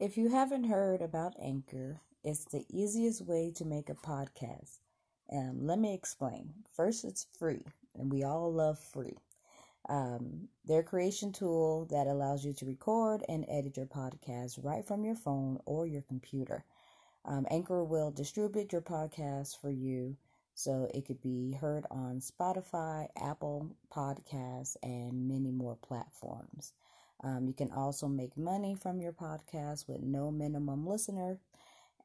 If you haven't heard about Anchor, it's the easiest way to make a podcast. Um, let me explain. First, it's free, and we all love free. Um, their creation tool that allows you to record and edit your podcast right from your phone or your computer. Um, Anchor will distribute your podcast for you so it could be heard on Spotify, Apple Podcasts, and many more platforms. Um, you can also make money from your podcast with no minimum listener.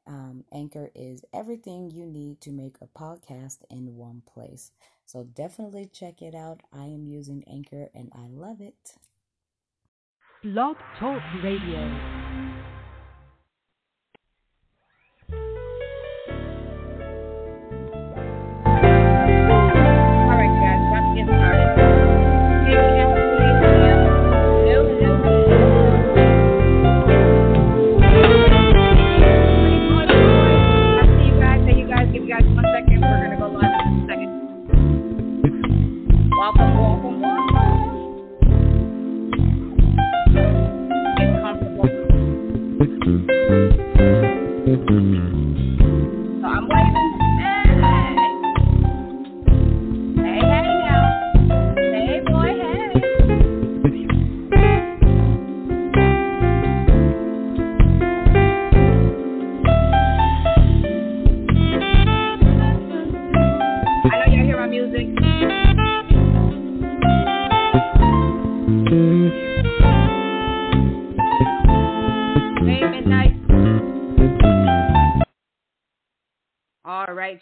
Um, Anchor is everything you need to make a podcast in one place. So definitely check it out. I am using Anchor and I love it. Blog Talk Radio.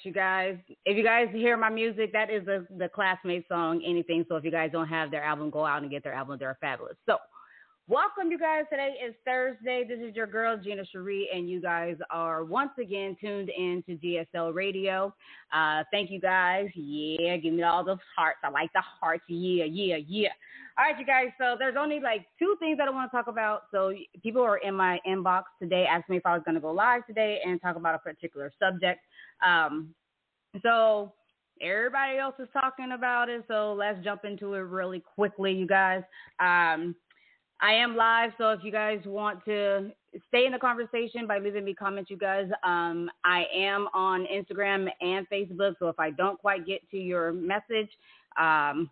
You guys. If you guys hear my music, that is the the classmate song, anything. So if you guys don't have their album, go out and get their album. They're fabulous. So welcome you guys. Today is Thursday. This is your girl Gina Cherie, and you guys are once again tuned in to GSL Radio. Uh, thank you guys. Yeah, give me all those hearts. I like the hearts. Yeah, yeah, yeah. All right, you guys. So there's only like two things that I want to talk about. So people are in my inbox today, asking me if I was going to go live today and talk about a particular subject. Um, so everybody else is talking about it. So let's jump into it really quickly, you guys. Um, I am live, so if you guys want to stay in the conversation by leaving me comments, you guys, um, I am on Instagram and Facebook. So if I don't quite get to your message, um,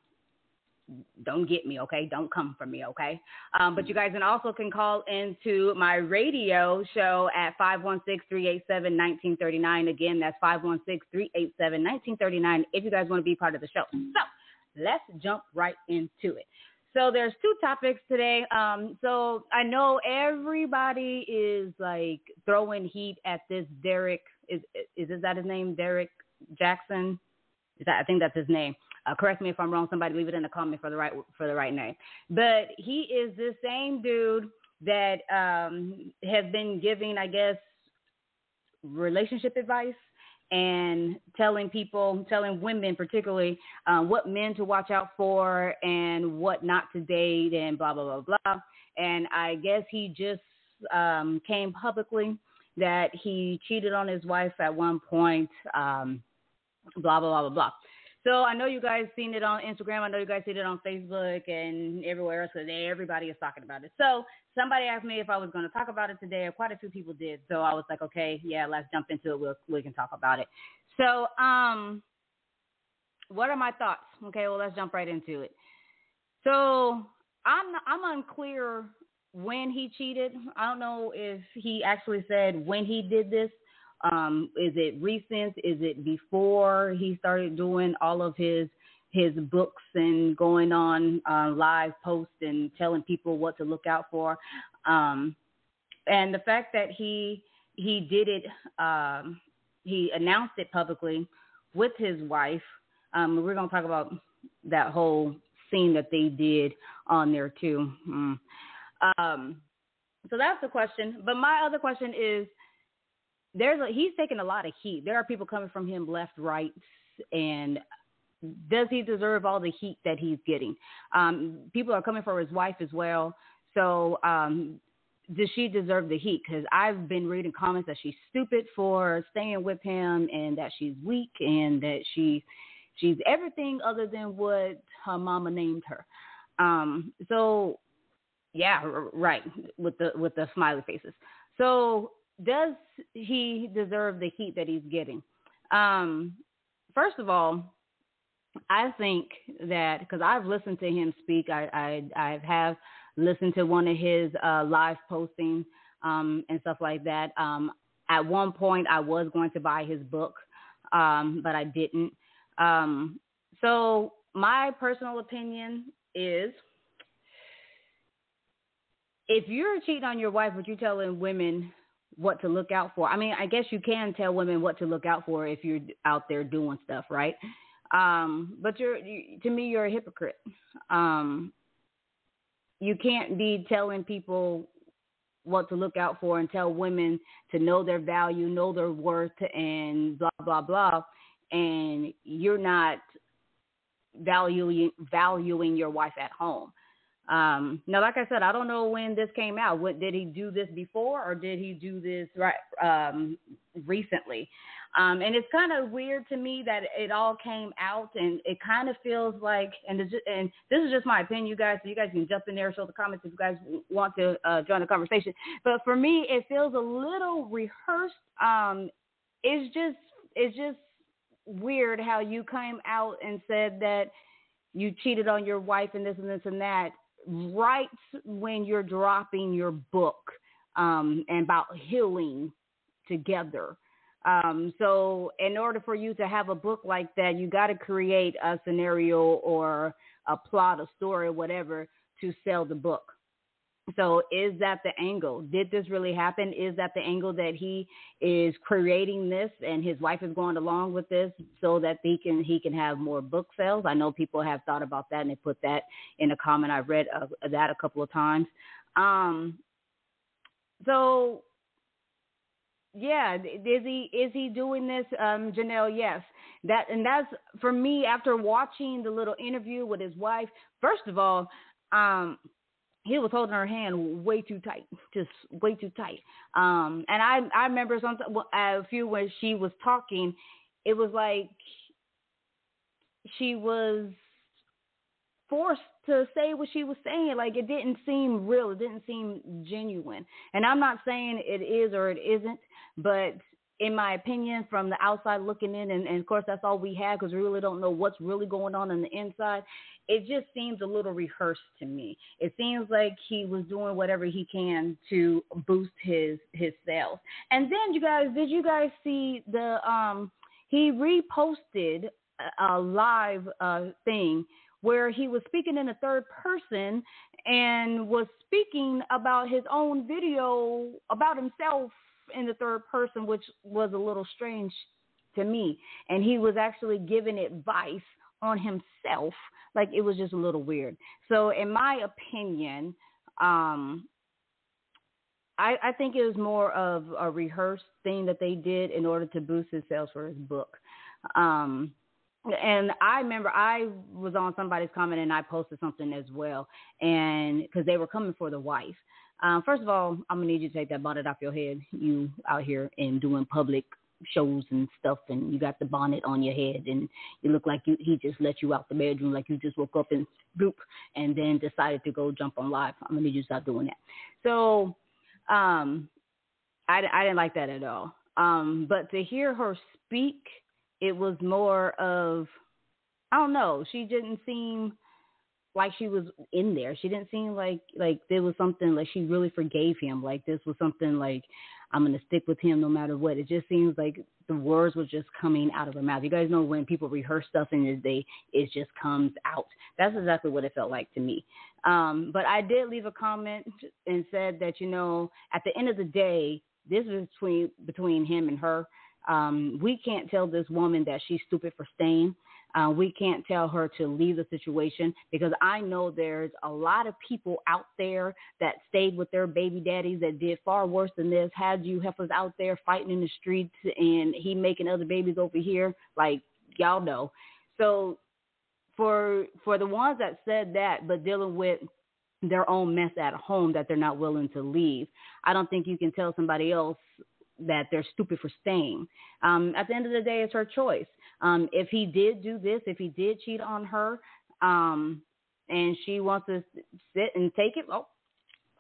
don't get me, okay? Don't come for me, okay? Um, but you guys can also can call into my radio show at 516-387-1939. Again, that's 516-387-1939 if you guys want to be part of the show. So let's jump right into it. So there's two topics today. Um, so I know everybody is like throwing heat at this Derek. Is is, is that his name? Derek Jackson? Is that I think that's his name. Uh, correct me if I'm wrong. Somebody leave it in the comment for the right for the right name. But he is the same dude that um, has been giving, I guess, relationship advice and telling people, telling women particularly, uh, what men to watch out for and what not to date and blah blah blah blah. And I guess he just um, came publicly that he cheated on his wife at one point. Um, blah blah blah blah blah. So I know you guys seen it on Instagram. I know you guys seen it on Facebook and everywhere else because everybody is talking about it. So somebody asked me if I was going to talk about it today. Quite a few people did. So I was like, okay, yeah, let's jump into it. We'll, we can talk about it. So, um, what are my thoughts? Okay, well, let's jump right into it. So I'm I'm unclear when he cheated. I don't know if he actually said when he did this. Um, is it recent? Is it before he started doing all of his his books and going on uh, live posts and telling people what to look out for? Um, and the fact that he he did it, um, he announced it publicly with his wife. Um, we're gonna talk about that whole scene that they did on there too. Mm. Um, so that's the question. But my other question is there's a, he's taking a lot of heat. There are people coming from him left, right, and does he deserve all the heat that he's getting? Um, people are coming for his wife as well. So um, does she deserve the heat? Because I've been reading comments that she's stupid for staying with him, and that she's weak, and that she she's everything other than what her mama named her. Um, so yeah, right with the with the smiley faces. So does he deserve the heat that he's getting? Um, first of all, I think that because I've listened to him speak, I I, I have listened to one of his uh, live postings um, and stuff like that. Um, at one point, I was going to buy his book, um, but I didn't. Um, so my personal opinion is if you're cheating on your wife, but you're telling women what to look out for. I mean, I guess you can tell women what to look out for if you're out there doing stuff, right? Um, but you're you, to me, you're a hypocrite. Um, you can't be telling people what to look out for and tell women to know their value, know their worth, and blah blah blah, and you're not valuing valuing your wife at home. Um, now, like I said, I don't know when this came out. What did he do this before, or did he do this right um, recently? Um, and it's kind of weird to me that it all came out, and it kind of feels like, and this, and this is just my opinion, you guys. So you guys can jump in there, show the comments if you guys want to uh, join the conversation. But for me, it feels a little rehearsed. Um, it's just, it's just weird how you came out and said that you cheated on your wife and this and this and that right when you're dropping your book um, and about healing together. Um, so, in order for you to have a book like that, you got to create a scenario or a plot, a story, whatever, to sell the book. So is that the angle? Did this really happen? Is that the angle that he is creating this and his wife is going along with this so that he can he can have more book sales? I know people have thought about that and they put that in a comment. I've read uh, that a couple of times. Um, so yeah, is he is he doing this, um, Janelle? Yes, that and that's for me. After watching the little interview with his wife, first of all, um, he was holding her hand way too tight, just way too tight. Um, and I I remember some a few when she was talking, it was like she was forced to say what she was saying. Like it didn't seem real. It didn't seem genuine. And I'm not saying it is or it isn't, but in my opinion, from the outside looking in, and, and of course that's all we have because we really don't know what's really going on on the inside. It just seems a little rehearsed to me. It seems like he was doing whatever he can to boost his his sales. And then you guys, did you guys see the um he reposted a, a live uh thing where he was speaking in the third person and was speaking about his own video about himself in the third person, which was a little strange to me. And he was actually giving advice on himself. Like it was just a little weird. So, in my opinion, um, I, I think it was more of a rehearsed thing that they did in order to boost his sales for his book. Um, and I remember I was on somebody's comment and I posted something as well, and because they were coming for the wife, um, first of all, I'm gonna need you to take that bonnet off your head. You out here and doing public shows and stuff, and you got the bonnet on your head, and you look like you he just let you out the bedroom, like you just woke up and boop, and then decided to go jump on live. I'm gonna need you to stop doing that. So, um, I I didn't like that at all. Um, but to hear her speak, it was more of I don't know. She didn't seem like she was in there. She didn't seem like like there was something like she really forgave him. Like this was something like I'm gonna stick with him no matter what. It just seems like the words were just coming out of her mouth. You guys know when people rehearse stuff and they it just comes out. That's exactly what it felt like to me. Um, but I did leave a comment and said that you know at the end of the day, this is between between him and her. Um, we can't tell this woman that she's stupid for staying. Uh, we can't tell her to leave the situation because I know there's a lot of people out there that stayed with their baby daddies that did far worse than this. Had you heifers out there fighting in the streets and he making other babies over here, like y'all know. So for for the ones that said that but dealing with their own mess at home that they're not willing to leave, I don't think you can tell somebody else that they're stupid for staying. Um, at the end of the day, it's her choice. Um, if he did do this, if he did cheat on her, um, and she wants to sit and take it, oh,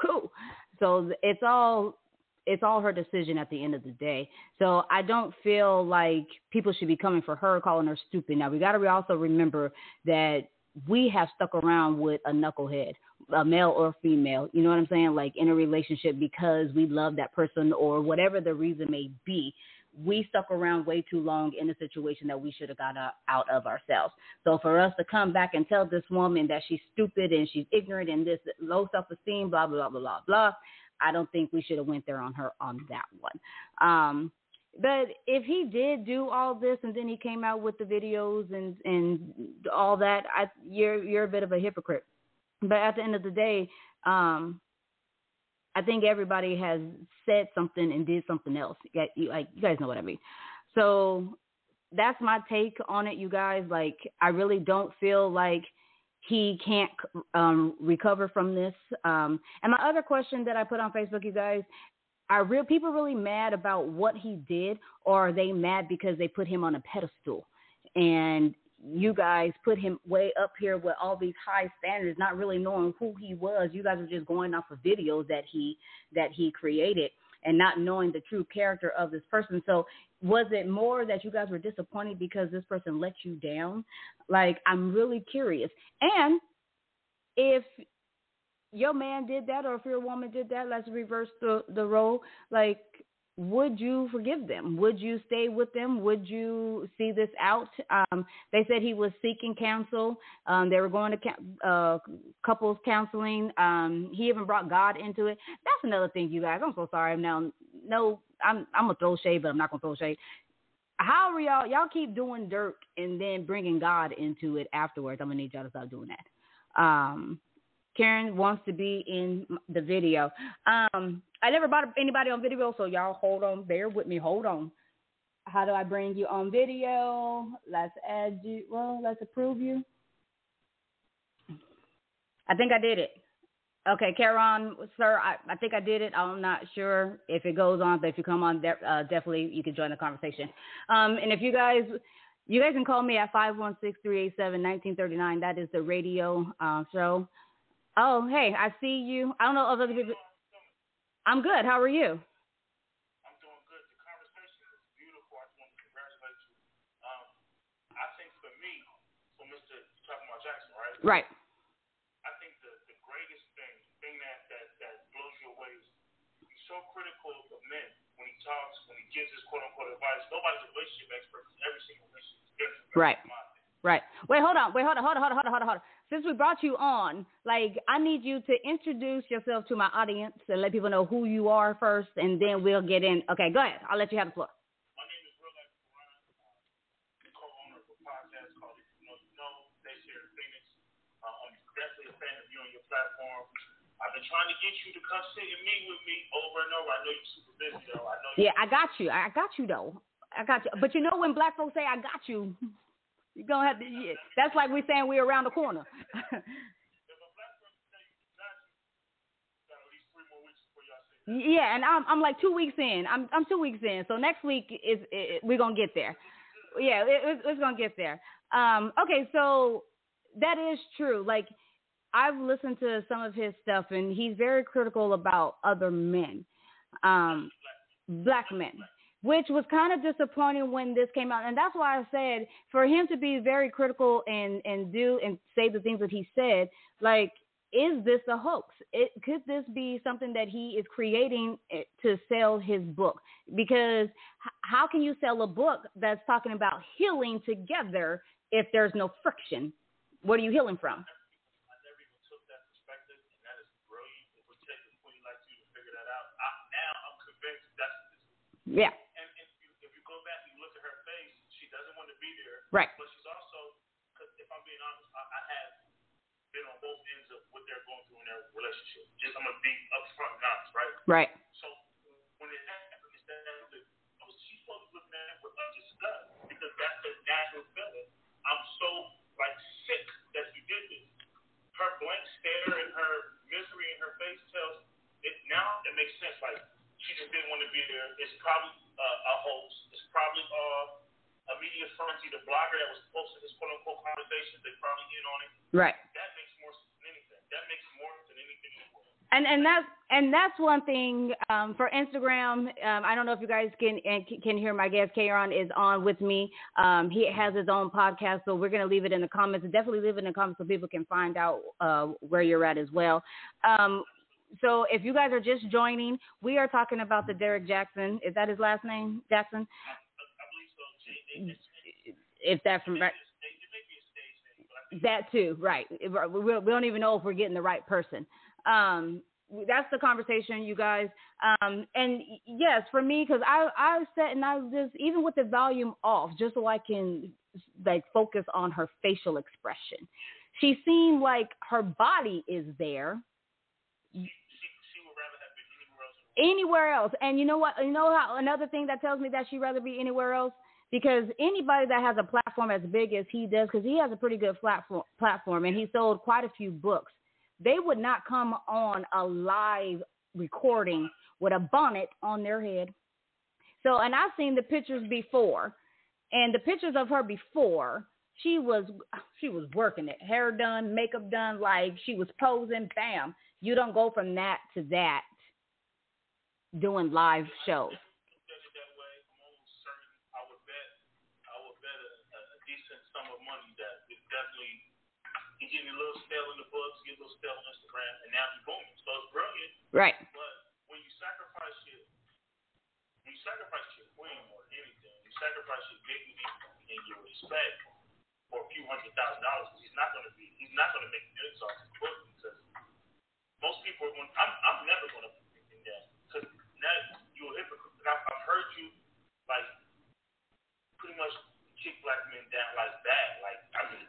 cool. So it's all it's all her decision at the end of the day. So I don't feel like people should be coming for her, calling her stupid. Now we got to also remember that we have stuck around with a knucklehead, a male or female. You know what I'm saying? Like in a relationship because we love that person or whatever the reason may be we stuck around way too long in a situation that we should have got out of ourselves. So for us to come back and tell this woman that she's stupid and she's ignorant and this low self esteem, blah blah blah blah blah, I don't think we should have went there on her on that one. Um, but if he did do all this and then he came out with the videos and and all that, I, you're you're a bit of a hypocrite. But at the end of the day, um, I think everybody has said something and did something else. You, like you guys know what I mean. So that's my take on it, you guys. Like I really don't feel like he can't um, recover from this. Um, and my other question that I put on Facebook, you guys, are real people really mad about what he did, or are they mad because they put him on a pedestal? And you guys put him way up here with all these high standards, not really knowing who he was. You guys were just going off of videos that he that he created and not knowing the true character of this person. So was it more that you guys were disappointed because this person let you down? Like I'm really curious. And if your man did that or if your woman did that, let's reverse the the role. Like would you forgive them? Would you stay with them? Would you see this out? Um, they said he was seeking counsel. Um, they were going to uh, couples counseling. Um, he even brought God into it. That's another thing, you guys. I'm so sorry. I'm now, no, I'm I'm gonna throw shade, but I'm not gonna throw shade. How are y'all? Y'all keep doing dirt and then bringing God into it afterwards. I'm gonna need y'all to stop doing that. Um, Karen wants to be in the video. Um, I never brought anybody on video, so y'all hold on, bear with me. Hold on. How do I bring you on video? Let's add you. Well, let's approve you. I think I did it. Okay, Karen, sir, I, I think I did it. I'm not sure if it goes on, but if you come on, de- uh, definitely you can join the conversation. Um, and if you guys, you guys can call me at 516-387-1939. That is the radio uh, show. Oh, hey, I see you. I don't know if other people. I'm good. How are you? I'm doing good. The conversation is beautiful. I just want to congratulate you. Um, I think for me, for Mr. talking about Jackson, right? Right. I think the, the greatest thing, thing that, that, that blows you away is he's so critical of men when he talks, when he gives his quote unquote advice. Nobody's a relationship expert because every single relationship is different. Right. Right. Wait, hold on. Wait, hold on, hold on, hold on, hold on, hold on, hold on since we brought you on, like I need you to introduce yourself to my audience and let people know who you are first, and then we'll get in. Okay, go ahead. I'll let you have the floor. My name is Real Life Quran, co-owner of a podcast called You Know You Know, based here in Phoenix. Uh, I'm definitely a fan of you and your platform. I've been trying to get you to come sit and meet with me over and over. I know you're super busy though. I know. Yeah, I got you. I got you though. I got you. But you know when black folks say I got you, you're gonna have to. Yeah, that's like we saying we're around the corner. yeah, and I'm I'm like two weeks in. I'm I'm two weeks in. So next week is it, we're gonna get there. Yeah, it, it's gonna get there. Um, okay, so that is true. Like I've listened to some of his stuff, and he's very critical about other men, um, black men which was kind of disappointing when this came out. And that's why I said for him to be very critical and and do and say the things that he said, like, is this a hoax? It could this be something that he is creating eh, to sell his book? Because how can you sell a book that's talking about healing together if there's no friction? What are you healing from? Yeah. Right. But she's also, because if I'm being honest, I, I have been on both ends of what they're going through in their relationship. Just I'm gonna be upfront and honest, right? Right. So when it happened, it's that oh, she's supposed to look at with disgust because that's the natural feeling. I'm so like sick that you did this. Her blank stare and her misery in her face tells it now it makes sense. Like she just didn't want to be there. It's probably uh, a hoax. It's probably uh a media frenzy, the blogger that was posting his quote unquote conversations, they probably in on it. Right. That makes more sense than anything. That makes more than anything in the world. and and that's and that's one thing um, for Instagram. Um, I don't know if you guys can can hear my guest. Kayron is on with me. Um, he has his own podcast, so we're gonna leave it in the comments. Definitely leave it in the comments so people can find out uh, where you're at as well. Um, so if you guys are just joining, we are talking about the Derek Jackson. Is that his last name, Jackson? If that's from right. That too, right? We don't even know if we're getting the right person. Um, that's the conversation, you guys. Um, and yes, for me, because I I sat and I was just even with the volume off, just so I can like focus on her facial expression. She seemed like her body is there. Anywhere else, and you know what? You know how another thing that tells me that she'd rather be anywhere else because anybody that has a platform as big as he does, because he has a pretty good platform, platform, and he sold quite a few books they would not come on a live recording with a bonnet on their head. So, and I've seen the pictures before, and the pictures of her before, she was she was working it, hair done, makeup done, like she was posing. Bam! You don't go from that to that doing live shows. Getting a little stale in the books, get a little stale on Instagram, and now he's booming. So it's brilliant. Right. But when you sacrifice your, when you sacrifice your queen than anything, you sacrifice your dignity and your respect for a few hundred thousand dollars. He's not going to be, he's not going to make good off his book because most people are going. I'm, I'm never going to in that because now you're a hypocrite. I've, I've heard you like pretty much kick black men down like that. Like I mean.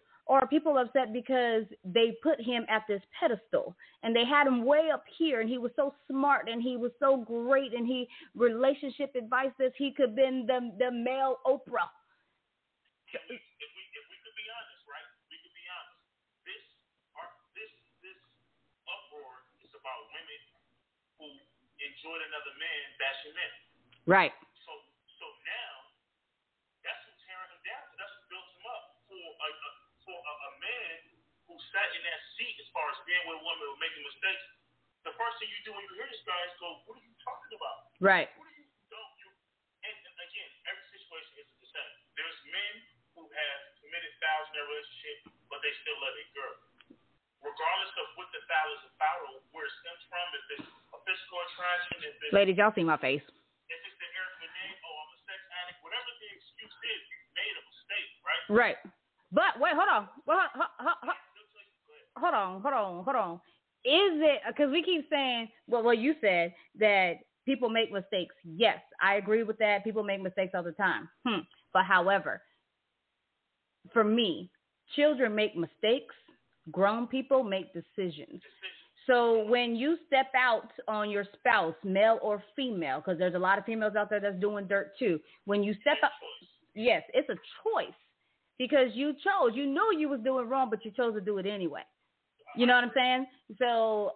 or are people upset because they put him at this pedestal and they had him way up here and he was so smart and he was so great and he relationship advice that he could been the the male Oprah. If we, if we could be honest, right? We could be honest. This this this uproar is about women who enjoyed another man bashing men. Right. So so now that's who tearing him down. That's who built him up for a, a for a, a man who sat in that seat as far as being with a woman or making mistakes, the first thing you do when you hear this guy is go, what are you talking about? Right. What are you, don't you, and, and again, every situation is the same. There's men who have committed fouls in their relationship, but they still love a girl. Regardless of what the foul is about or where it stems from, if it's a physical attraction, if it's... Ladies, y'all see my face. If it's the Eric Benet, oh, I'm a sex addict, whatever the excuse is, you made a mistake, right? Right. But wait, hold on. Hold on, hold on, hold on, hold on. Is it because we keep saying, well, well, you said that people make mistakes. Yes, I agree with that. People make mistakes all the time. Hmm. But however, for me, children make mistakes. Grown people make decisions. So when you step out on your spouse, male or female, because there's a lot of females out there that's doing dirt too. When you step out, yes, it's a choice because you chose. You knew you was doing wrong, but you chose to do it anyway. You know what I'm saying? So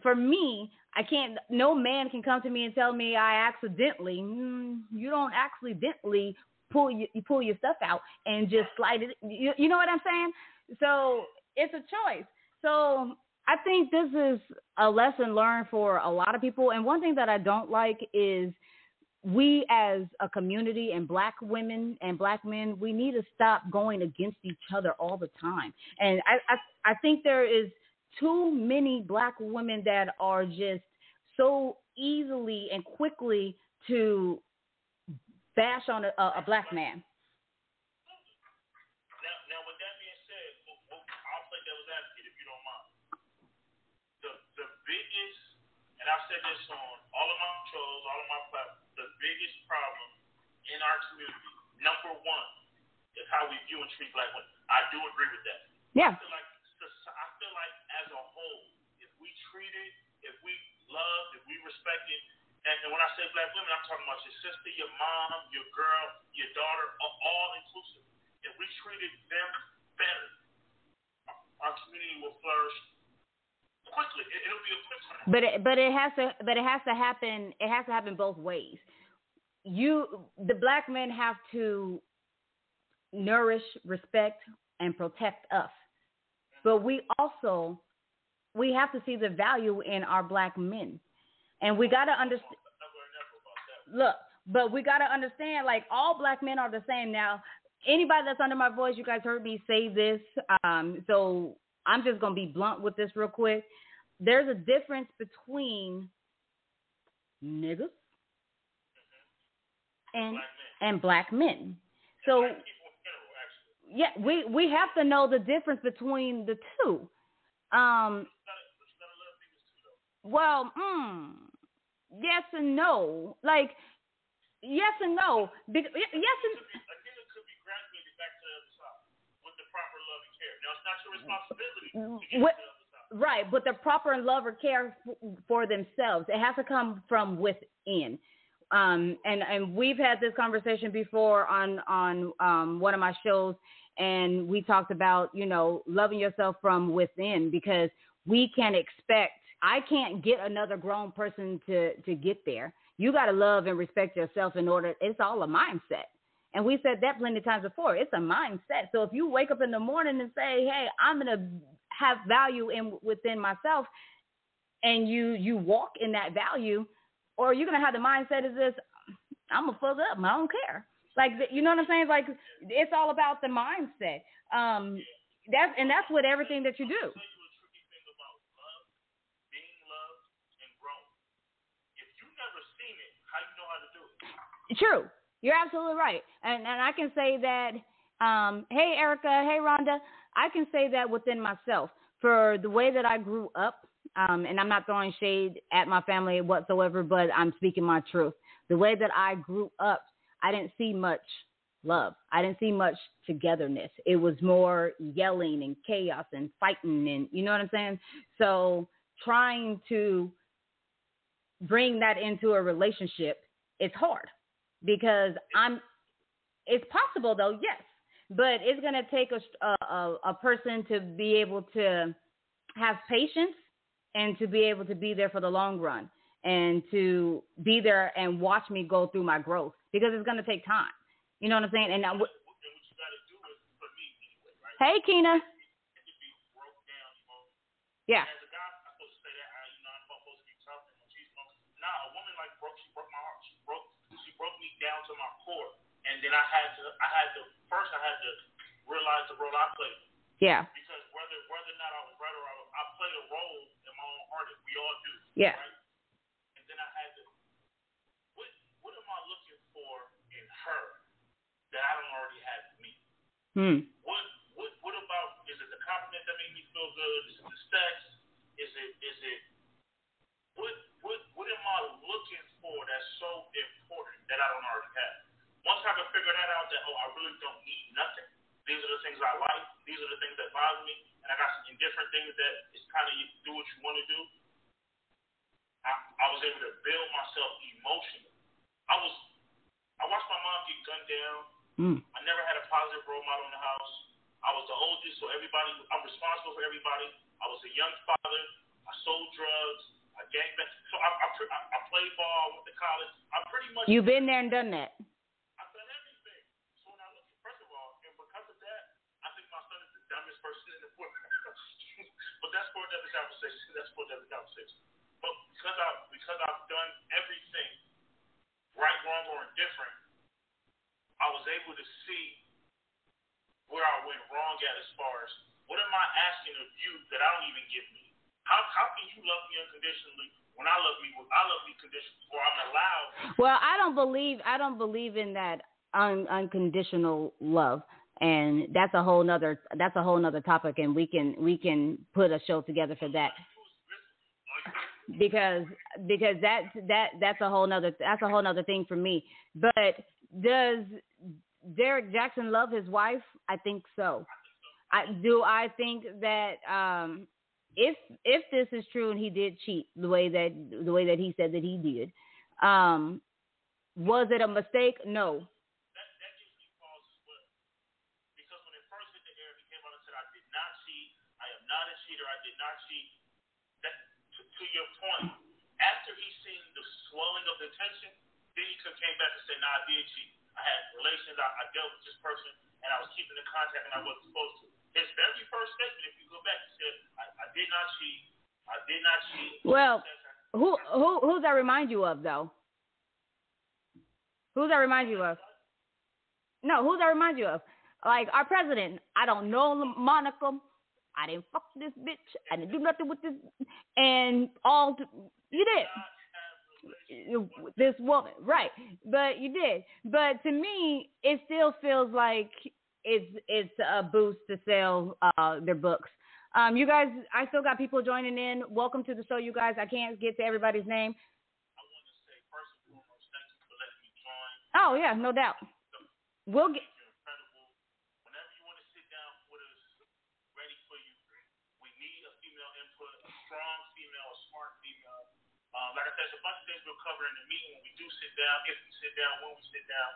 for me, I can't. No man can come to me and tell me I accidentally. Mm, you don't accidentally pull you, you pull your stuff out and just slide it. You, you know what I'm saying? So it's a choice. So I think this is a lesson learned for a lot of people. And one thing that I don't like is we as a community and black women and black men, we need to stop going against each other all the time. And I, I, I think there is too many black women that are just so easily and quickly to bash on a, a, black man. Biggest, and I've said this on all of my shows, all of my platforms the biggest problem in our community, number one, is how we view and treat black women. I do agree with that. Yeah. I feel like, I feel like as a whole, if we treat it, if we love, if we respect it, and, and And when I say black women, I'm talking about your sister, your mom, your girl, your daughter, all inclusive. If we treated them better, our community will flourish quickly. It'll be a quick turn. But it, but it has to but it has to happen it has to happen both ways. You the black men have to nourish, respect, and protect us. But we also we have to see the value in our black men. And we gotta understand look, but we gotta understand like all black men are the same now. Anybody that's under my voice, you guys heard me say this. Um, so I'm just gonna be blunt with this real quick. There's a difference between niggas and and black men. So yeah, we we have to know the difference between the two. Um, well, mm, yes and no. Like yes and no. Be- yes and What, right, but the proper love or care for themselves. It has to come from within. Um, and and we've had this conversation before on on um, one of my shows, and we talked about you know loving yourself from within because we can't expect. I can't get another grown person to to get there. You got to love and respect yourself in order. It's all a mindset. And we said that plenty of times before. It's a mindset. So if you wake up in the morning and say, "Hey, I'm gonna have value in within myself," and you you walk in that value, or you're gonna have the mindset is this, "I'm gonna fuck up. I don't care." Like you know what I'm saying? Like it's all about the mindset. Um, that's and that's what everything that you do. True. You're absolutely right. And and I can say that um, hey Erica, hey Rhonda, I can say that within myself for the way that I grew up, um, and I'm not throwing shade at my family whatsoever, but I'm speaking my truth. The way that I grew up, I didn't see much love. I didn't see much togetherness. It was more yelling and chaos and fighting and you know what I'm saying? So trying to bring that into a relationship is hard because I'm. It's possible though, yes, but it's gonna take a a, a person to be able to have patience and to be able to be there for the long run and to be there and watch me go through my growth because it's gonna take time. You know what I'm saying? And hey, Keena. Yeah. Down to my core. And then I had to, I had to, first I had to realize the role I played. Yeah. Because whether whether or not I was right or I, was, I played a role in my own heart. We all do. Yeah. Right? And then I had to, what what am I looking for in her that I don't already have in me? Hmm. What what what about? Is it the compliment that made me feel good? Is it the sex? Is it is it what what what am I looking for that's so important that I don't already have? Once I can figure that out, that oh, I really don't need nothing. These are the things I like. These are the things that bother me, and I got some indifferent things that is kind of you do what you want to do. I, I was able to build myself emotionally. I was I watched my mom get gunned down. Mm. I never had a positive role model in the house. I was the oldest, so everybody I'm responsible for everybody. I was a young father. I sold drugs. Bang. So I, I, I, I played ball. Went to college. I pretty much. You've been there and done that. I've done everything. So when I look, first of all, and because of that, I think my son is the dumbest person in the world. but that's for another conversation. That's for another conversation. But because I because I've done everything, right, wrong, or indifferent, I was able to see where I went wrong at as far as what am I asking of you that I don't even give me? How how can you love me unconditionally when I love me I love me conditionally or I'm allowed? Well, I don't believe I don't believe in that un, unconditional love. And that's a whole nother that's a whole nother topic and we can we can put a show together for that. Because because that that that's a whole nother that's a whole nother thing for me. But does Derek Jackson love his wife? I think so. I do I think that um if if this is true and he did cheat the way that the way that he said that he did, Um, was it a mistake? No. That, gives me pause as well. Because when first hit the air, he came out and said, I did not cheat. I am not a cheater. I did not cheat. That, to, your point, after he seen the swelling of the tension, then he came back and said, I did cheat. I had relations. I, dealt with this person, and I was keeping the contact, and I wasn't supposed to. His very first statement, if you go back, he said, I did not. I did not. Well, who who who's that remind you of though? Who's that remind you of? No, who's that remind you of? Like our president. I don't know Monica. I didn't fuck this bitch. I didn't do nothing with this. And all you did. This woman, right? But you did. But to me, it still feels like it's it's a boost to sell uh, their books. Um, you guys, I still got people joining in. Welcome to the show, you guys. I can't get to everybody's name. I want to say, first and foremost, thank you for letting me join. Oh yeah, no doubt. We'll get. Whenever you want to sit down with us, ready for you. We need a female input, strong female, a smart female. Um, like I said, there's a bunch of things we'll cover in the meeting when we do sit down, if we sit down, when we sit down.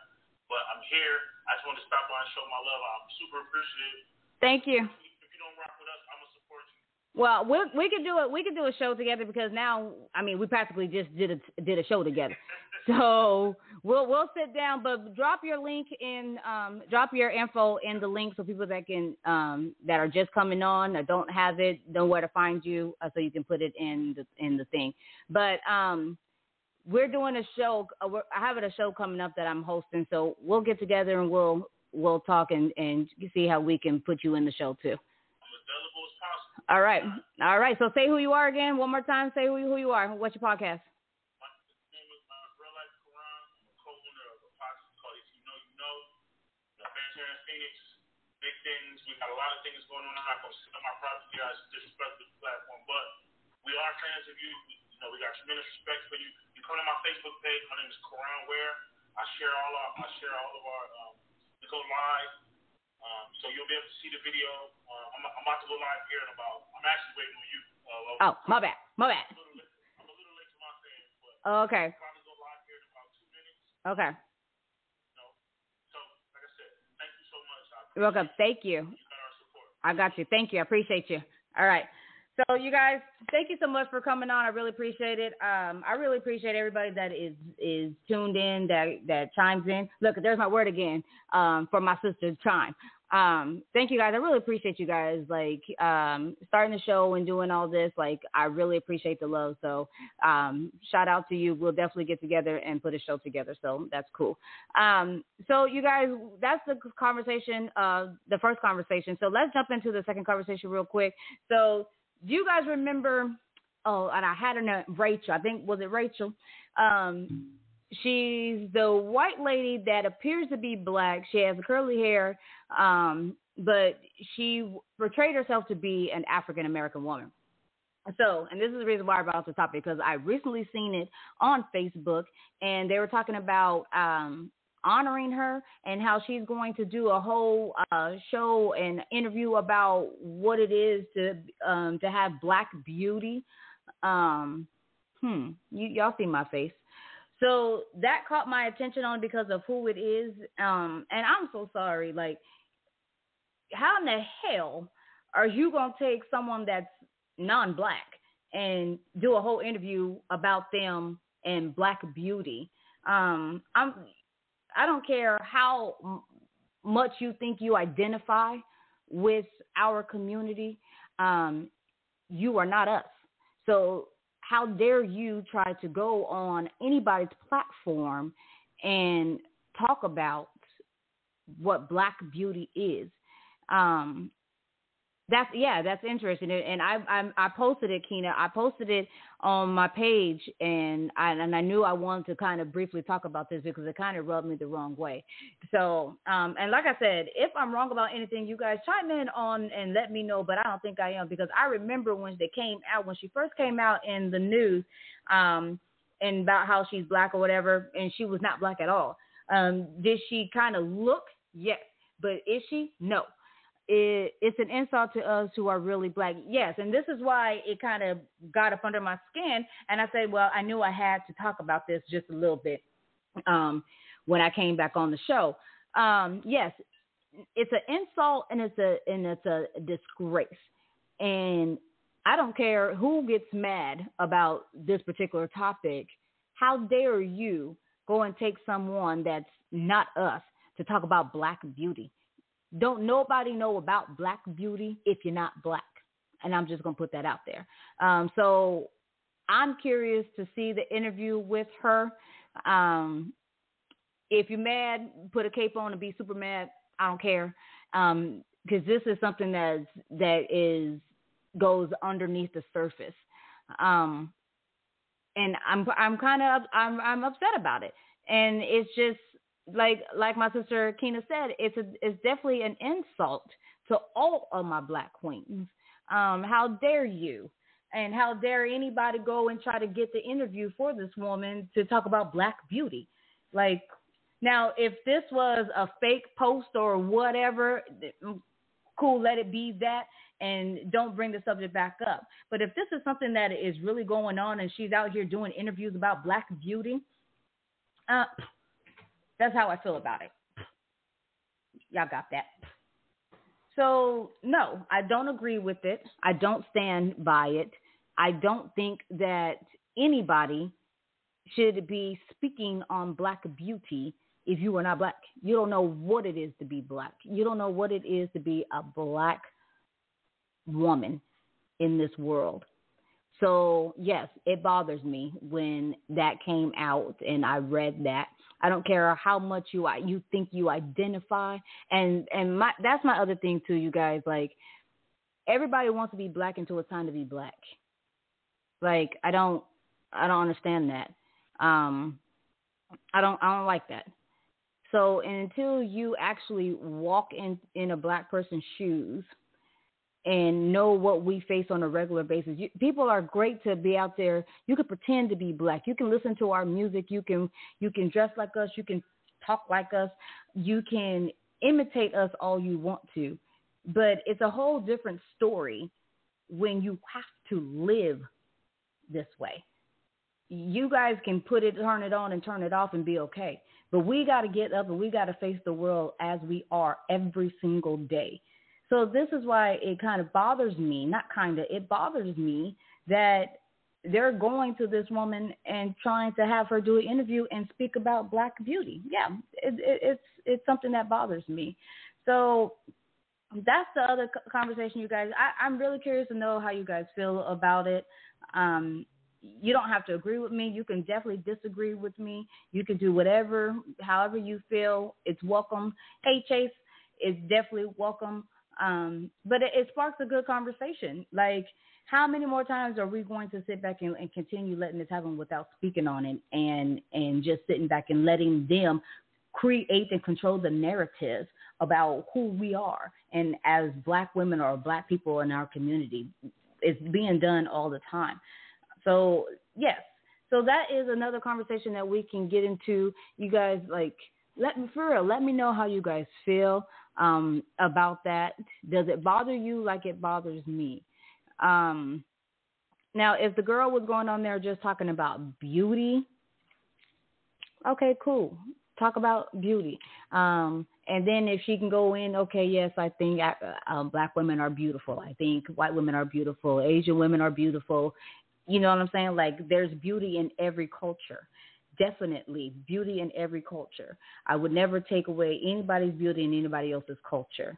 But I'm here. I just wanted to stop by and show my love. I'm super appreciative. Thank you. You don't rock with us, I'm gonna support you. Well, we we could do it. We could do a show together because now, I mean, we practically just did a did a show together. So we'll we'll sit down, but drop your link in, um, drop your info in the link so people that can um, that are just coming on or don't have it know where to find you, uh, so you can put it in the in the thing. But um, we're doing a show. Uh, we're, I have a show coming up that I'm hosting, so we'll get together and we'll we'll talk and and see how we can put you in the show too. I'm as available as possible. All right, all right. So say who you are again. One more time. Say who who you are. What's your podcast? You You. Big things. We got a lot of things going on. I'm going to my property the platform, but we are fans of you. You know, we got tremendous respect for you. You come my Facebook page. My name is Quran Ware. I share all our, I share all of our. Um, we go live. Um, so you'll be able to see the video. Uh, I'm, I'm about to go live here in about. I'm actually waiting on you. Uh, Oh, my bad. My bad. I'm a little late, I'm a little late to my fans, but Oh, okay. I'll probably go live here in about two minutes. Okay. You know. So, like I said, thank you so much. You're welcome. Thank you. you got our support. I got you. Thank you. I appreciate you. All right. So you guys, thank you so much for coming on. I really appreciate it. Um, I really appreciate everybody that is is tuned in, that that chimes in. Look, there's my word again. Um, for my sister chime. Um, thank you guys. I really appreciate you guys like um starting the show and doing all this. Like I really appreciate the love. So um shout out to you. We'll definitely get together and put a show together. So that's cool. Um so you guys that's the conversation, uh the first conversation. So let's jump into the second conversation real quick. So do you guys remember oh and I had her name Rachel. I think was it Rachel? Um she's the white lady that appears to be black. She has curly hair, um, but she portrayed herself to be an African American woman. So, and this is the reason why I brought up the topic because I recently seen it on Facebook, and they were talking about um, honoring her and how she's going to do a whole uh, show and interview about what it is to um, to have black beauty. Um, hmm, you, y'all see my face. So that caught my attention on because of who it is. Um, and I'm so sorry. Like, how in the hell are you gonna take someone that's non-black and do a whole interview about them and black beauty? Um, I'm. I don't care how much you think you identify with our community. Um, you are not us. So how dare you try to go on anybody's platform and talk about what black beauty is um that's yeah that's interesting and i i, I posted it Keena. i posted it on my page and I, and I knew i wanted to kind of briefly talk about this because it kind of rubbed me the wrong way. So um and like i said if i'm wrong about anything you guys chime in on and let me know but i don't think i am because i remember when they came out when she first came out in the news um and about how she's black or whatever and she was not black at all. Um did she kind of look? Yes but is she? No it, it's an insult to us who are really black. Yes, and this is why it kind of got up under my skin. And I said, well, I knew I had to talk about this just a little bit um, when I came back on the show. Um, yes, it's an insult and it's a and it's a disgrace. And I don't care who gets mad about this particular topic. How dare you go and take someone that's not us to talk about black beauty? Don't nobody know about black beauty if you're not black. And I'm just gonna put that out there. Um, so I'm curious to see the interview with her. Um, if you're mad, put a cape on and be super mad. I don't care, because um, this is something that's that is goes underneath the surface. Um, and I'm I'm kind of I'm I'm upset about it. And it's just like like my sister Kina said, it's a it's definitely an insult to all of my black queens. Um, how dare you? And how dare anybody go and try to get the interview for this woman to talk about black beauty? Like now, if this was a fake post or whatever, cool, let it be that and don't bring the subject back up. But if this is something that is really going on and she's out here doing interviews about black beauty, uh, that's how I feel about it. Y'all got that. So, no, I don't agree with it. I don't stand by it. I don't think that anybody should be speaking on black beauty if you are not black. You don't know what it is to be black. You don't know what it is to be a black woman in this world. So, yes, it bothers me when that came out and I read that. I don't care how much you you think you identify and and my that's my other thing too you guys like everybody wants to be black until it's time to be black. Like I don't I don't understand that. Um I don't I don't like that. So until you actually walk in in a black person's shoes and know what we face on a regular basis. You, people are great to be out there. You can pretend to be black. You can listen to our music. You can you can dress like us. You can talk like us. You can imitate us all you want to. But it's a whole different story when you have to live this way. You guys can put it, turn it on, and turn it off and be okay. But we got to get up and we got to face the world as we are every single day. So this is why it kind of bothers me, not kind of, it bothers me that they're going to this woman and trying to have her do an interview and speak about black beauty. Yeah, it, it, it's it's something that bothers me. So that's the other conversation, you guys. I, I'm really curious to know how you guys feel about it. Um, you don't have to agree with me. You can definitely disagree with me. You can do whatever, however you feel. It's welcome. Hey, Chase, it's definitely welcome. Um, but it, it, sparks a good conversation. Like, how many more times are we going to sit back and, and continue letting this happen without speaking on it and and just sitting back and letting them create and control the narrative about who we are? And as black women or black people in our community it's being done all the time. So yes. So that is another conversation that we can get into. You guys like let me for real let me know how you guys feel um, about that. Does it bother you like it bothers me? Um, now, if the girl was going on there just talking about beauty, okay, cool. Talk about beauty. Um, and then if she can go in, okay, yes, I think uh, um, black women are beautiful. I think white women are beautiful. Asian women are beautiful. You know what I'm saying? Like there's beauty in every culture definitely beauty in every culture. I would never take away anybody's beauty in anybody else's culture.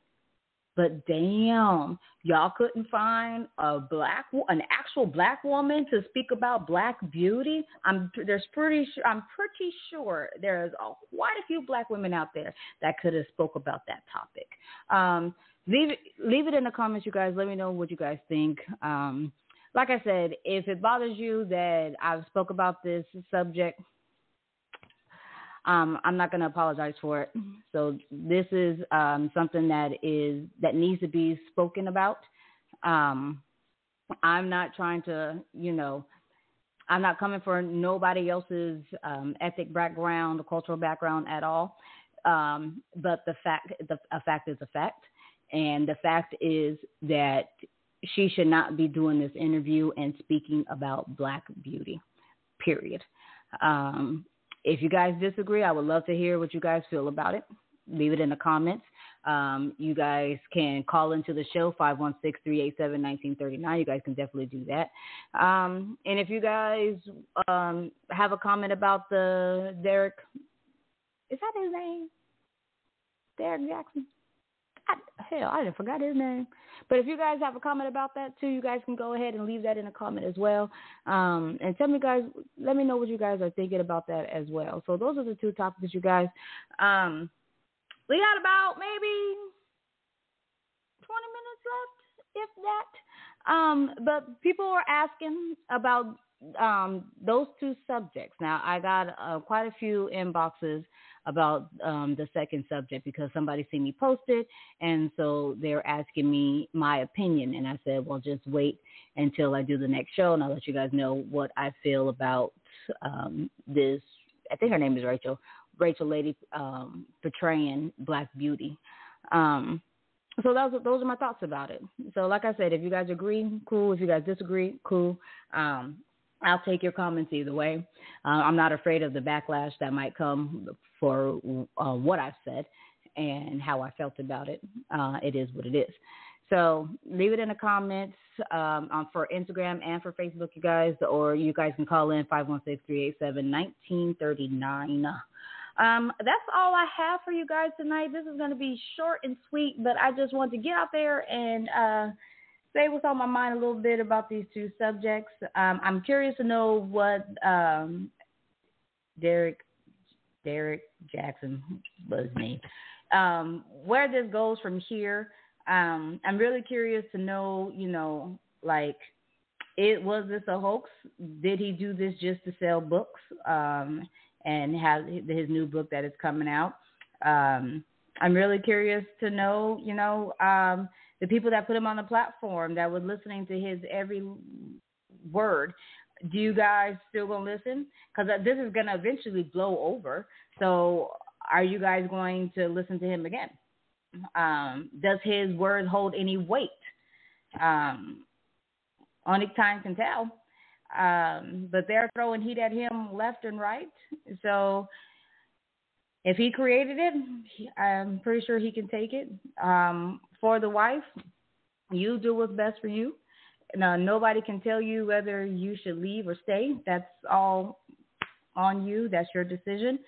But damn, y'all couldn't find a black, an actual black woman to speak about black beauty. I'm there's pretty sure I'm pretty sure there's a, quite a few black women out there that could have spoke about that topic. Um, leave it leave it in the comments, you guys. Let me know what you guys think. Um, like I said, if it bothers you that I've spoke about this subject, um, I'm not going to apologize for it. So this is um, something that is that needs to be spoken about. Um, I'm not trying to, you know, I'm not coming for nobody else's um, ethnic background, or cultural background at all. Um, but the fact, the a fact is a fact, And the fact is that she should not be doing this interview and speaking about black beauty, period. Um, if you guys disagree, I would love to hear what you guys feel about it. Leave it in the comments. Um, you guys can call into the show 516-387-1939. You guys can definitely do that. Um, and if you guys um, have a comment about the Derrick, is that his name? Derrick Jaxn. I, hell, I didn't forgot his name. But if you guys have a comment about that too, you guys can go ahead and leave that in a comment as well. Um, and tell me, guys, let me know what you guys are thinking about that as well. So those are the two topics, you guys. Um, we got about maybe 20 minutes left, if that. Um, but people were asking about um, those two subjects. Now, I got uh, quite a few inboxes about um, the second subject because somebody seen me post it, and so they're asking me my opinion. And I said, well, just wait until I do the next show, and I'll let you guys know what I feel about um, this. I think her name is Rachel. Rachel Lady um, portraying Black Beauty. Um, so those those are my thoughts about it. So like I said, if you guys agree, cool. If you guys disagree, cool. Um, I'll take your comments either way. Uh, I'm not afraid of the backlash that might come for uh, what I've said and how I felt about it. Uh, it is what it is. So leave it in the comments um, for Instagram and for Facebook, you guys, or you guys can call in 516-387-1939. Um, that's all I have for you guys tonight. This is going to be short and sweet, but I just want to get out there and uh, say what's on my mind a little bit about these two subjects. Um, I'm curious to know what um, Derrick Derrick Jaxn was name. Um, where this goes from here. Um, I'm really curious to know, you know, like it was this a hoax? Did he do this just to sell books? Um, and have his new book that is coming out. Um, I'm really curious to know, you know, um, the people that put him on the platform that were listening to his every word. Do you guys still gonna listen? Because uh, this is gonna eventually blow over. So, are you guys going to listen to him again? Um, does his word hold any weight? Um, only time can tell. Um, but they're throwing heat at him left and right. So if he created it, I'm pretty sure he can take it. Um, for the wife, you do what's best for you. Now, nobody can tell you whether you should leave or stay. That's all on you. That's your decision.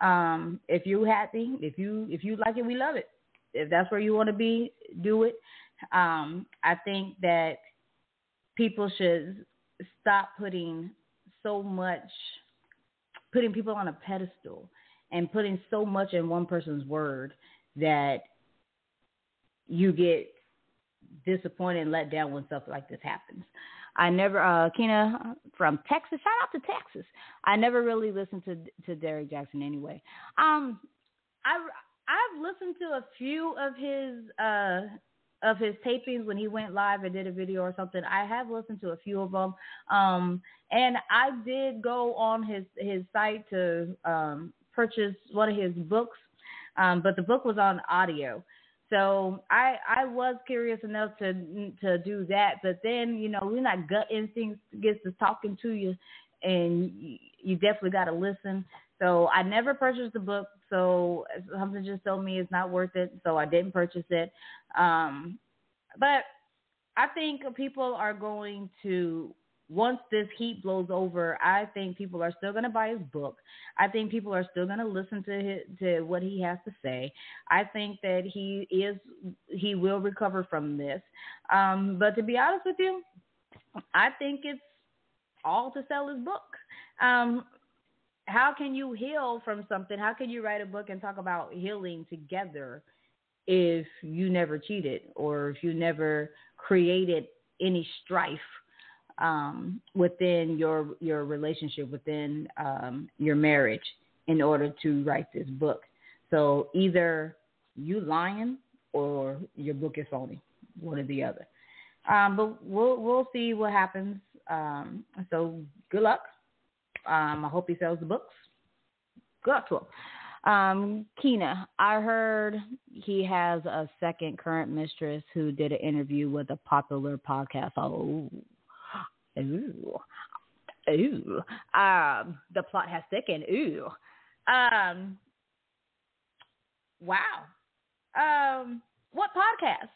Um, if you're happy, if you if you like it, we love it. If that's where you want to be, do it. Um, I think that people should stop putting so much, putting people on a pedestal and putting so much in one person's word that you get disappointed and let down when stuff like this happens. I never, uh, Kina from Texas. Shout out to Texas. I never really listened to to Derrick Jaxn anyway. Um, I I've listened to a few of his uh of his tapings when he went live and did a video or something. I have listened to a few of them, um, and I did go on his his site to um, purchase one of his books, um, but the book was on audio. So I I was curious enough to to do that, but then you know we're not gut instinct gets to talking to you, and you, you definitely got to listen. So I never purchased the book. So something just told me it's not worth it. So I didn't purchase it. Um, but I think people are going to once this heat blows over, I think people are still going to buy his book. I think people are still going to listen to his, to what he has to say. I think that he is he will recover from this. Um, but to be honest with you, I think it's all to sell his book. Um, how can you heal from something? How can you write a book and talk about healing together if you never cheated or if you never created any strife um, within your your relationship, within um, your marriage, in order to write this book? So either you lying or your book is phony, one or the other. Um, but we'll we'll see what happens. Um, so good luck. Um, I hope he sells the books. Good luck to him. Um, Keena, I heard he has a second current mistress who did an interview with a popular podcast. Oh, ooh, ooh. Um, the plot has thickened. Ooh. Um, wow. Um, what podcast?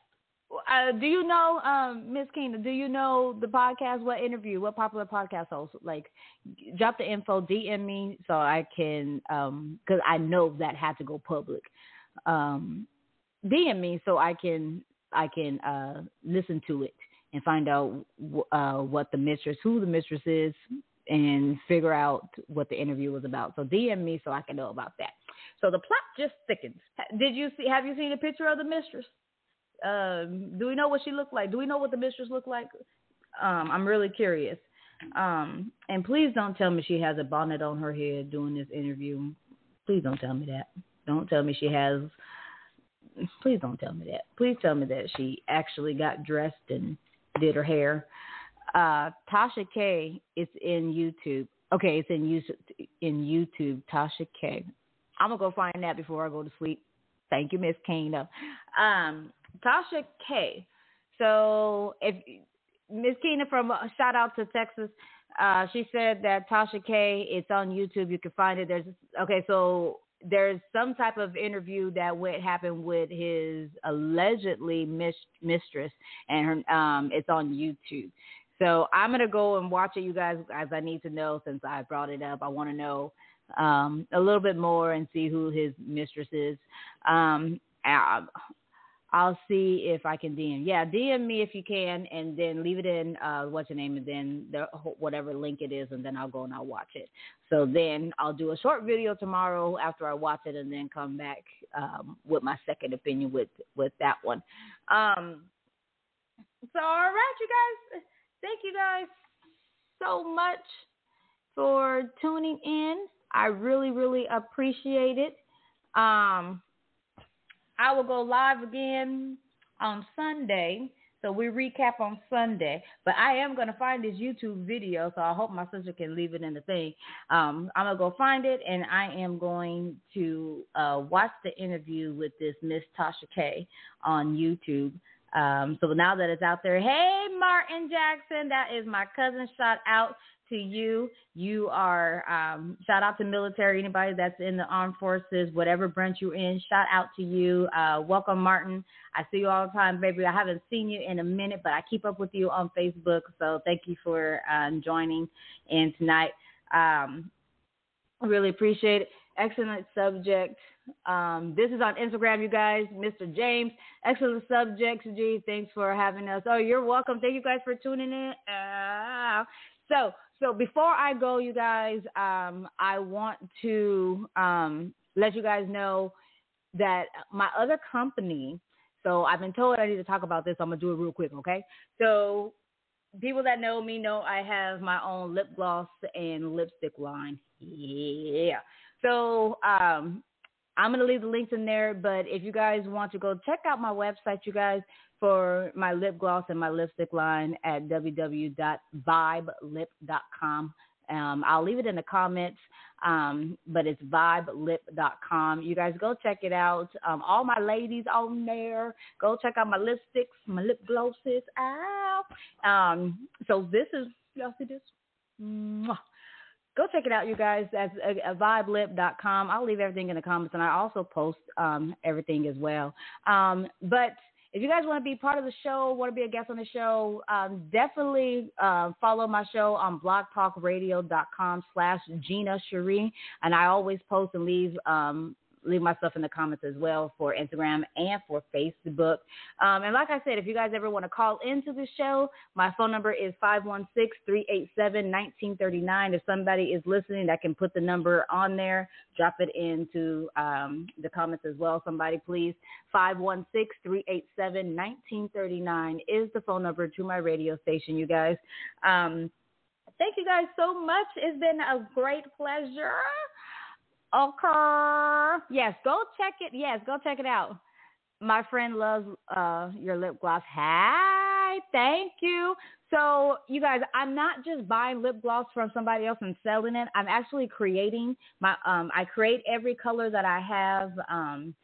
Uh, do you know, um, Miss Keena? Do you know the podcast? What interview? What popular podcast host? Like, drop the info, DM me so I can, um, because I know that had to go public. Um, DM me so I can I can uh listen to it and find out uh what the mistress, who the mistress is, and figure out what the interview was about. So DM me so I can know about that. So the plot just thickens. Did you see? Have you seen a picture of the mistress? Um, do we know what she looked like? Do we know what the mistress looked like? Um, I'm really curious. Um, and please don't tell me she has a bonnet on her head doing this interview. Please don't tell me that. Don't tell me she has. Please don't tell me that. Please tell me that she actually got dressed and did her hair. Uh, Tasha K is in YouTube. Okay, it's in YouTube. In YouTube, Tasha K. I'm gonna go find that before I go to sleep. Thank you, Miss Kane. Um, Tasha K. So if Miss Keena from uh, shout out to Texas, uh, she said that Tasha K. It's on YouTube. You can find it. There's okay. So there's some type of interview that went happened with his allegedly mis- mistress, and her, um, it's on YouTube. So I'm gonna go and watch it, you guys, as I need to know since I brought it up. I want to know um, a little bit more and see who his mistress is. Um, I'll see if I can DM. Yeah, DM me if you can, and then leave it in uh, what's your name, and then the whatever link it is, and then I'll go and I'll watch it. So then I'll do a short video tomorrow after I watch it, and then come back um, with my second opinion with with that one. Um, so all right, you guys, thank you guys so much for tuning in. I really, really appreciate it. Um, I will go live again on Sunday. So we recap on Sunday, but I am gonna find this YouTube video, so I hope my sister can leave it in the thing. Um, I'm gonna go find it, and I am going to uh, watch the interview with this Miss Tasha K on YouTube. Um, so now that it's out there, hey Martin Jackson, that is my cousin. Shout out to you. You are um, shout out to military, anybody that's in the armed forces, whatever branch you're in. Shout out to you. Uh, welcome, Martin. I see you all the time, baby. I haven't seen you in a minute, but I keep up with you on Facebook. So thank you for um, joining in tonight. Um, really appreciate it. Excellent subject. Um, this is on Instagram, you guys. Mr. James, excellent subject. G, thanks for having us. Oh, you're welcome. Thank you guys for tuning in. Uh, so so before I go, you guys, um, I want to um, let you guys know that my other company. So I've been told I need to talk about this. I'm gonna do it real quick, okay? So people that know me know I have my own lip gloss and lipstick line. Yeah. So um, I'm gonna leave the links in there. But if you guys want to go check out my website, you guys, for my lip gloss and my lipstick line at www.vibelip.com. Um, I'll leave it in the comments, um, but it's vibelip.com. You guys go check it out. Um, all my ladies on there, go check out my lipsticks, my lip glosses. Ow. Um, so this is, y'all see this? Mwah go check it out, you guys. That's uh, vibelip.com. I'll leave everything in the comments, and I also post um, everything as well. Um, but if you guys want to be part of the show, want to be a guest on the show, um, definitely uh, follow my show on blogtalkradio.com slash Gina Cherie. And I always post and leave um, leave my stuff in the comments as well for Instagram and for Facebook. Um, and like I said, if you guys ever want to call into the show, my phone number is 516 387 1939. If somebody is listening that can put the number on there, drop it into um, the comments as well. Somebody, please. 516 387 1939 is the phone number to my radio station, you guys. Um, thank you guys so much. It's been a great pleasure. Okay. Yes, go check it. Yes, go check it out. My friend loves uh, your lip gloss. Hi, thank you. So, you guys, I'm not just buying lip gloss from somebody else and selling it. I'm actually creating my. Um, I create every color that I have. Um,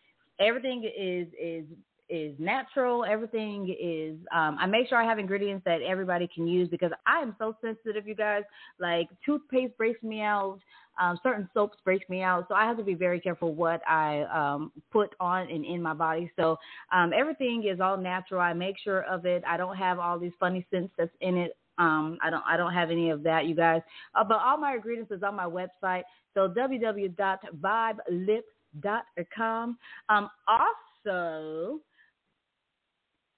everything is is is natural. Everything is. Um, I make sure I have ingredients that everybody can use because I am so sensitive, you guys. Like toothpaste breaks me out. Um, certain soaps break me out, so I have to be very careful what I um, put on and in my body. So um, everything is all natural. I make sure of it. I don't have all these funny scents that's in it. Um, I don't I don't have any of that, you guys. Uh, but all my ingredients is on my website. So www.vibelip.com. Um, also,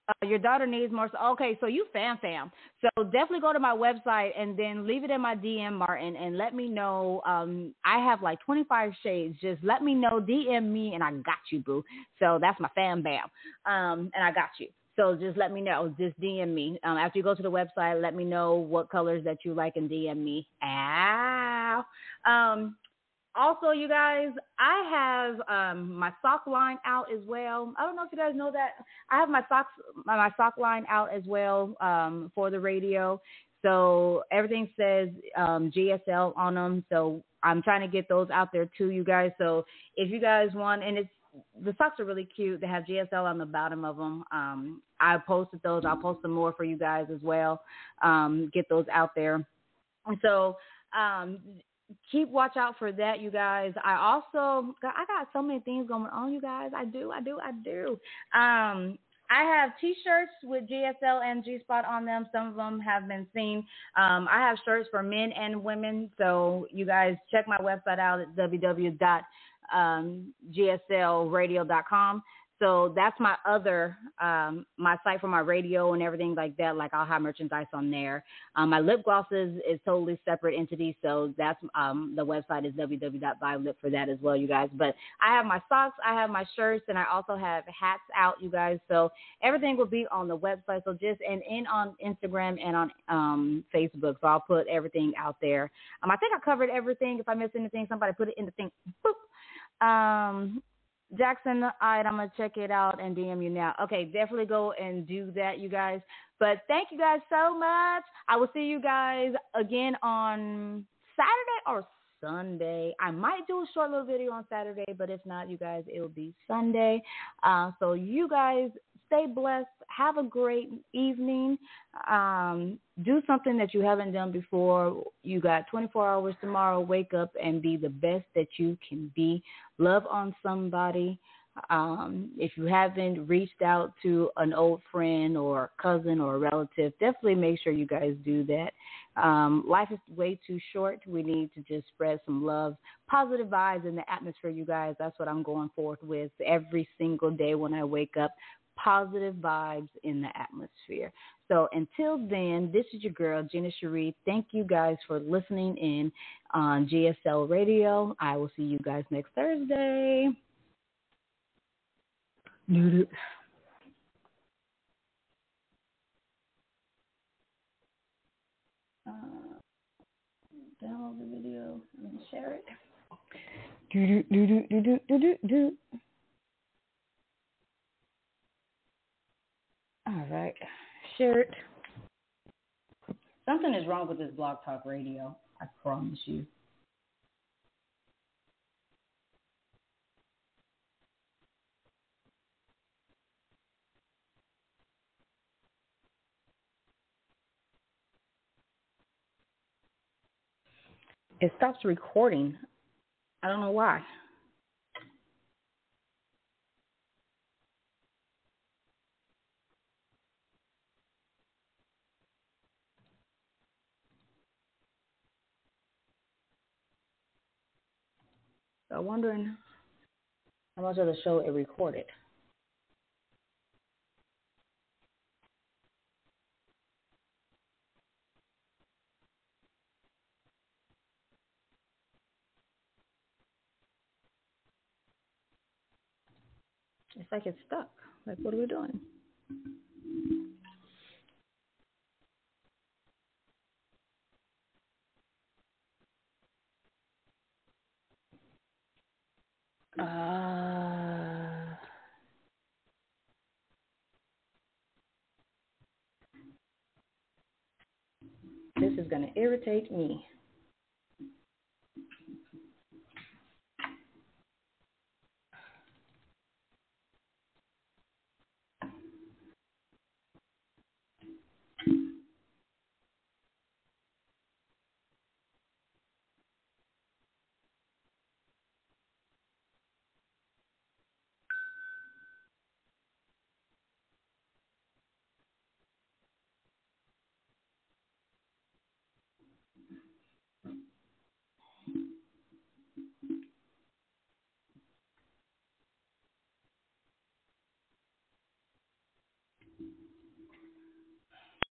uh, your daughter needs more. So, Okay, so you fan fam. So definitely go to my website and then leave it in my DM, Martin, and let me know. Um, I have like 25 shades. Just let me know. DM me, and I got you, boo. So that's my fan bam. Um, and I got you. So just let me know. Just DM me. Um, after you go to the website, let me know what colors that you like and DM me. Ow. Um, also, you guys, I have um, my sock line out as well. I don't know if you guys know that. I have my socks, my, my sock line out as well um, for the radio. So everything says um, GSL on them. So I'm trying to get those out there to you guys. So if you guys want, and it's the socks are really cute. They have GSL on the bottom of them. Um, I posted those. I'll post some more for you guys as well. Um, get those out there. So um, keep watch out for that, you guys. I also I got so many things going on, you guys. I do, I do, I do. Um, I have T-shirts with GSL and G Spot on them. Some of them have been seen. Um, I have shirts for men and women, so you guys check my website out at www.gslradio.com. So that's my other um, my site for my radio and everything like that. Like I'll have merchandise on there. Um, my lip glosses is totally separate entity, so that's um, the website is www.vibelip for that as well, you guys. But I have my socks, I have my shirts, and I also have hats out, you guys. So everything will be on the website. So just and in on Instagram and on um, Facebook. So I'll put everything out there. Um, I think I covered everything. If I missed anything, somebody put it in the thing. Boop. Um, Jackson, all right, I'm gonna check it out and DM you now. Okay, definitely go and do that, you guys. But thank you guys so much. I will see you guys again on Saturday or Sunday. I might do a short little video on Saturday, but if not, you guys, it'll be Sunday. Uh, so you guys stay blessed. Have a great evening. Um, do something that you haven't done before. You got 24 hours tomorrow. Wake up and be the best that you can be. Love on somebody. Um, if you haven't reached out to an old friend or cousin or relative, definitely make sure you guys do that. Um, life is way too short. We need to just spread some love, positive vibes in the atmosphere, you guys. That's what I'm going forth with every single day when I wake up positive vibes in the atmosphere. So until then, this is your girl, Gina Cherie. Thank you guys for listening in on GSL Radio. I will see you guys next Thursday. Uh, download the video and share it. Do do do do do do do do. All right. Shirt. Something is wrong with this blog talk radio. I promise you. It stops recording. I don't know why. So I'm wondering how much of the show it recorded. It's like it's stuck. Like, what are we doing? Uh, this is going to irritate me.